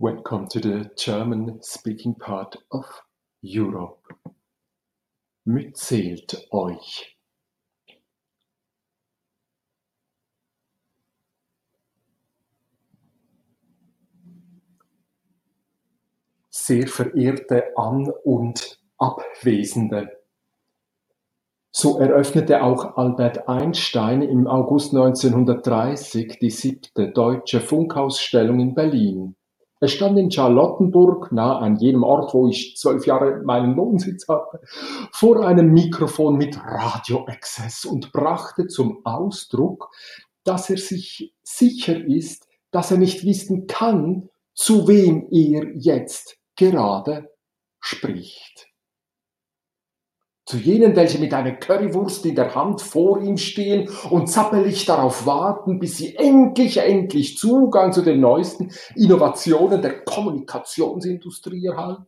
Welcome to the German-speaking part of Europe. Mitzählt euch. Sehr verehrte An- und Abwesende. So eröffnete auch Albert Einstein im August 1930 die siebte Deutsche Funkausstellung in Berlin. Er stand in Charlottenburg, nah an jenem Ort, wo ich zwölf Jahre meinen Wohnsitz hatte, vor einem Mikrofon mit Radioexzess und brachte zum Ausdruck, dass er sich sicher ist, dass er nicht wissen kann, zu wem er jetzt gerade spricht zu jenen, welche mit einer Currywurst in der Hand vor ihm stehen und zappelig darauf warten, bis sie endlich, endlich Zugang zu den neuesten Innovationen der Kommunikationsindustrie erhalten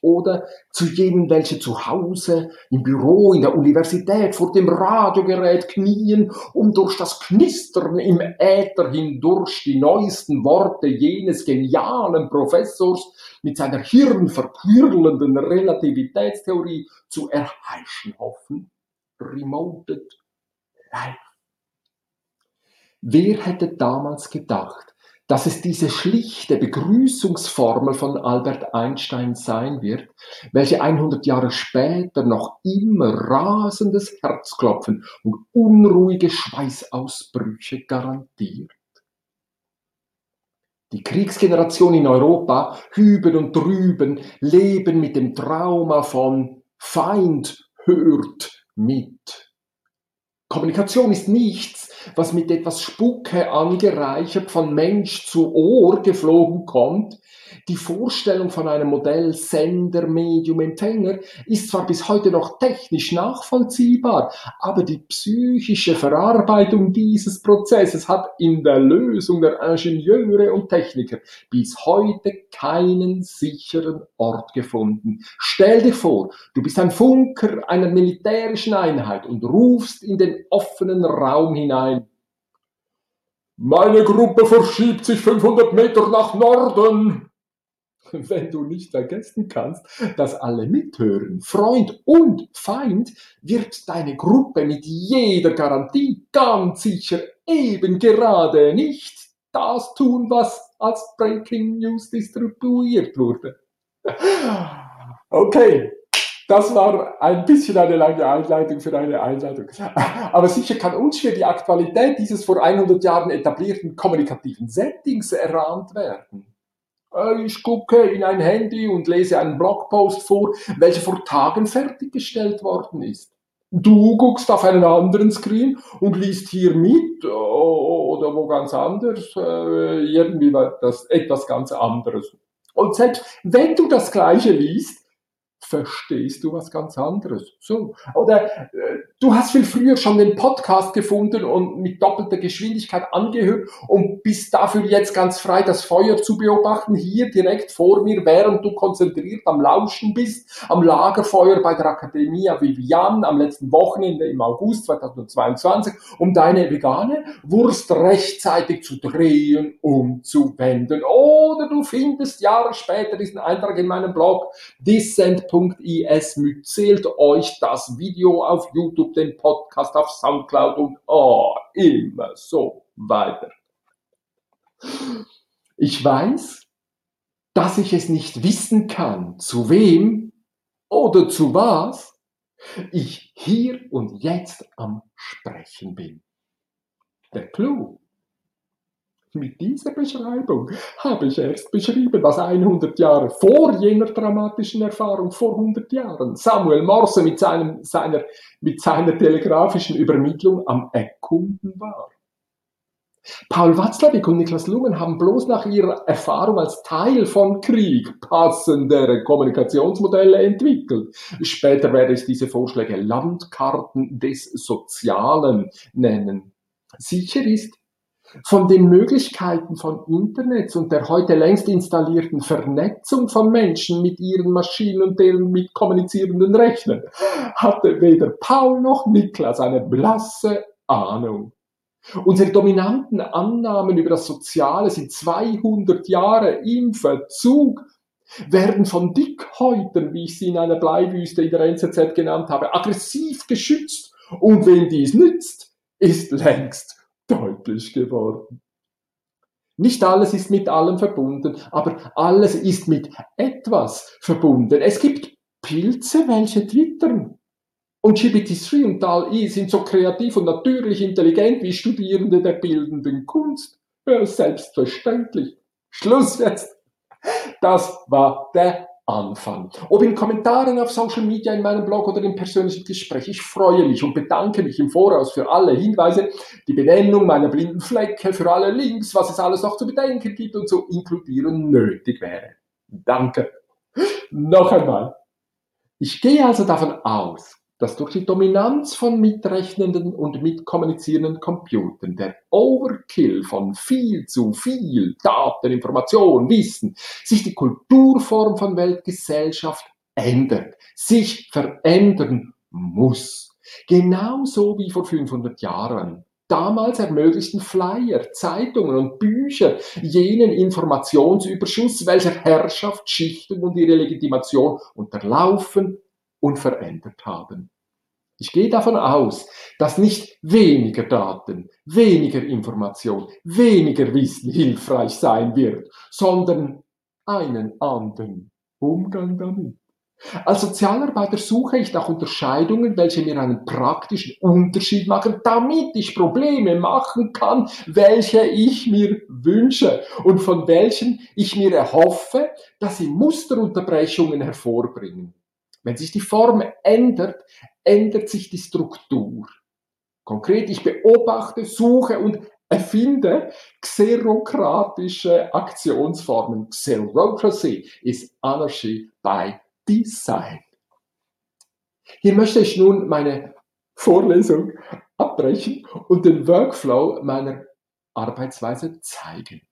oder zu jenen, welche zu Hause, im Büro, in der Universität vor dem Radiogerät knien, um durch das Knistern im Äther hindurch die neuesten Worte jenes genialen Professors mit seiner hirnverquirlenden Relativitätstheorie zu erheischen hoffen. Remoted Life. Wer hätte damals gedacht, dass es diese schlichte Begrüßungsformel von Albert Einstein sein wird, welche 100 Jahre später noch immer rasendes Herzklopfen und unruhige Schweißausbrüche garantiert. Die Kriegsgeneration in Europa, hüben und drüben, leben mit dem Trauma von Feind hört mit. Kommunikation ist nichts, was mit etwas Spucke angereichert von Mensch zu Ohr geflogen kommt, die Vorstellung von einem Modell Sender, Medium, Empfänger ist zwar bis heute noch technisch nachvollziehbar, aber die psychische Verarbeitung dieses Prozesses hat in der Lösung der Ingenieure und Techniker bis heute keinen sicheren Ort gefunden. Stell dir vor, du bist ein Funker einer militärischen Einheit und rufst in den offenen Raum hinein. Meine Gruppe verschiebt sich 500 Meter nach Norden. wenn du nicht vergessen kannst, dass alle mithören. Freund und Feind wird deine Gruppe mit jeder Garantie ganz sicher eben gerade nicht das tun, was als Breaking News distribuiert wurde. Okay, das war ein bisschen eine lange Einleitung für eine Einleitung. Aber sicher kann uns für die Aktualität dieses vor 100 Jahren etablierten kommunikativen Settings erahnt werden. Äh, ich gucke in ein Handy und lese einen Blogpost vor, welcher vor Tagen fertiggestellt worden ist. Du guckst auf einen anderen Screen und liest hier mit oder wo ganz anders, äh, irgendwie das, etwas ganz anderes. Und selbst wenn du das Gleiche liest, verstehst du was ganz anderes. So. Oder äh, du hast viel früher schon den Podcast gefunden und mit doppelter Geschwindigkeit angehört und bist dafür jetzt ganz frei, das Feuer zu beobachten, hier direkt vor mir, während du konzentriert am Lauschen bist, am Lagerfeuer bei der Academia Vivian am letzten Wochenende im August 2022, um deine vegane Wurst rechtzeitig zu drehen, umzuwenden. Oder du findest Jahre später diesen Eintrag in meinem Blog, Dissent www.is zählt euch das Video auf YouTube, den Podcast auf Soundcloud und oh, immer so weiter. Ich weiß, dass ich es nicht wissen kann, zu wem oder zu was ich hier und jetzt am Sprechen bin. Der Clou mit dieser Beschreibung habe ich erst beschrieben, was 100 Jahre vor jener dramatischen Erfahrung vor 100 Jahren Samuel Morse mit, seinem, seiner, mit seiner telegrafischen Übermittlung am Erkunden war. Paul Watzlawick und Niklas Lumen haben bloß nach ihrer Erfahrung als Teil von Krieg passendere Kommunikationsmodelle entwickelt. Später werde ich diese Vorschläge Landkarten des Sozialen nennen. Sicher ist, von den Möglichkeiten von Internet und der heute längst installierten Vernetzung von Menschen mit ihren Maschinen und deren mit kommunizierenden Rechnern hatte weder Paul noch Niklas eine blasse Ahnung. Unsere dominanten Annahmen über das Soziale sind 200 Jahre im Verzug, werden von Dickhäutern, wie ich sie in einer Bleiwüste in der NZZ genannt habe, aggressiv geschützt und wem dies nützt, ist längst deutlich geworden. Nicht alles ist mit allem verbunden, aber alles ist mit etwas verbunden. Es gibt Pilze, welche twittern. Und GPT-3 und DAL-E sind so kreativ und natürlich intelligent wie Studierende der bildenden Kunst. Ja, selbstverständlich. Schluss jetzt. Das war der Anfang. Ob in Kommentaren auf Social Media, in meinem Blog oder im persönlichen Gespräch. Ich freue mich und bedanke mich im Voraus für alle Hinweise, die Benennung meiner blinden Flecke, für alle Links, was es alles noch zu bedenken gibt und zu inkludieren nötig wäre. Danke. Noch einmal. Ich gehe also davon aus, dass durch die Dominanz von mitrechnenden und mitkommunizierenden Computern der Overkill von viel zu viel Daten, Information, Wissen sich die Kulturform von Weltgesellschaft ändert, sich verändern muss. Genauso wie vor 500 Jahren. Damals ermöglichten Flyer, Zeitungen und Bücher jenen Informationsüberschuss, welcher Herrschaftsschichtung und ihre Legitimation unterlaufen und verändert haben. Ich gehe davon aus, dass nicht weniger Daten, weniger Information, weniger Wissen hilfreich sein wird, sondern einen anderen Umgang damit. Als Sozialarbeiter suche ich nach Unterscheidungen, welche mir einen praktischen Unterschied machen, damit ich Probleme machen kann, welche ich mir wünsche und von welchen ich mir erhoffe, dass sie Musterunterbrechungen hervorbringen. Wenn sich die Form ändert, ändert sich die Struktur. Konkret, ich beobachte, suche und erfinde xerokratische Aktionsformen. Xerocracy is Anarchy by Design. Hier möchte ich nun meine Vorlesung abbrechen und den Workflow meiner Arbeitsweise zeigen.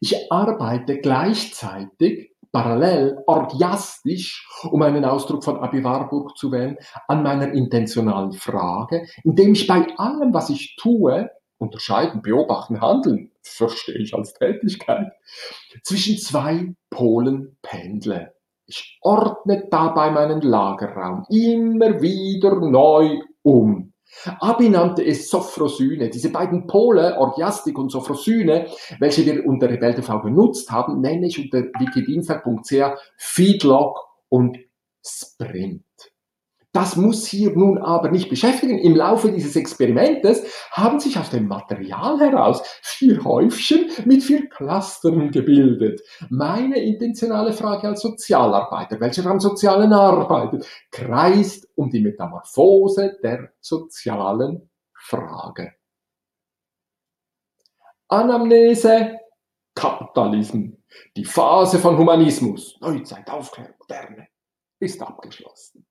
Ich arbeite gleichzeitig parallel, orgiastisch, um einen Ausdruck von Abi Warburg zu wählen, an meiner intentionalen Frage, indem ich bei allem, was ich tue, unterscheiden, beobachten, handeln, verstehe ich als Tätigkeit, zwischen zwei Polen pendle. Ich ordne dabei meinen Lagerraum immer wieder neu um. Abi nannte es Sophrosyne. Diese beiden Pole, Orgiastik und Sophrosyne, welche wir unter Rebell TV benutzt haben, nenne ich unter wikidinster.ch Feedlock und Sprint. Das muss hier nun aber nicht beschäftigen. Im Laufe dieses Experimentes haben sich aus dem Material heraus vier Häufchen mit vier Clustern gebildet. Meine intentionale Frage als Sozialarbeiter, welcher am Sozialen arbeitet, kreist um die Metamorphose der sozialen Frage. Anamnese, Kapitalismus, die Phase von Humanismus, Neuzeit, Aufklärung, Moderne, ist abgeschlossen.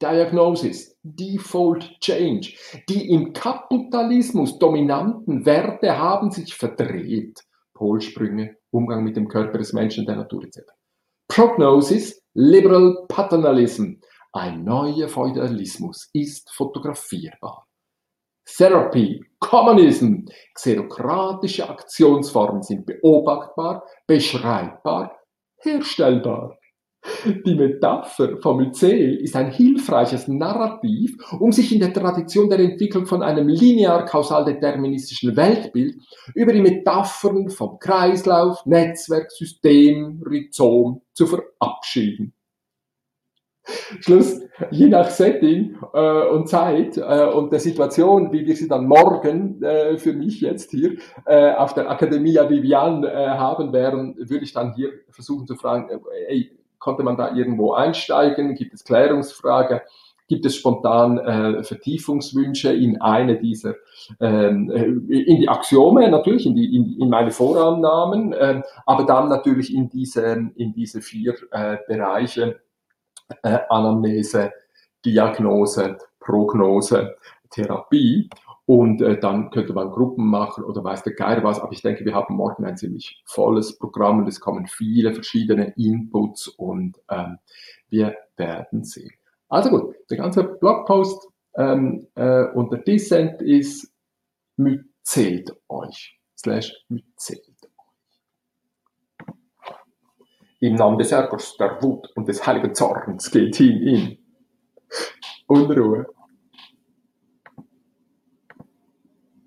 Diagnosis, Default Change. Die im Kapitalismus dominanten Werte haben sich verdreht. Polsprünge, Umgang mit dem Körper des Menschen, der Natur etc. Prognosis, Liberal Paternalism. Ein neuer Feudalismus ist fotografierbar. Therapy, Kommunism, xerokratische Aktionsformen sind beobachtbar, beschreibbar, herstellbar. Die Metapher vom Myzel ist ein hilfreiches Narrativ, um sich in der Tradition der Entwicklung von einem linear-kausal-deterministischen Weltbild über die Metaphern vom Kreislauf, Netzwerk, System, Rhizom zu verabschieden. Schluss, je nach Setting äh, und Zeit äh, und der Situation, wie wir sie dann morgen äh, für mich jetzt hier äh, auf der Academia Vivian äh, haben werden, würde ich dann hier versuchen zu fragen, äh, ey, Konnte man da irgendwo einsteigen? Gibt es Klärungsfrage? Gibt es spontan äh, Vertiefungswünsche in eine dieser, ähm, äh, in die Axiome natürlich, in, die, in, in meine Vorannahmen, äh, aber dann natürlich in diese, in diese vier äh, Bereiche äh, Anamnese, Diagnose, Prognose, Therapie. Und äh, dann könnte man Gruppen machen oder weiß der Geier was. Aber ich denke, wir haben morgen ein ziemlich volles Programm und es kommen viele verschiedene Inputs und ähm, wir werden sehen. Also gut, der ganze Blogpost ähm, äh, unter Dissent ist mützelt euch. Slash mützelt euch. Im Namen des Ärgers, der Wut und des heiligen Zorns geht hin in Unruhe.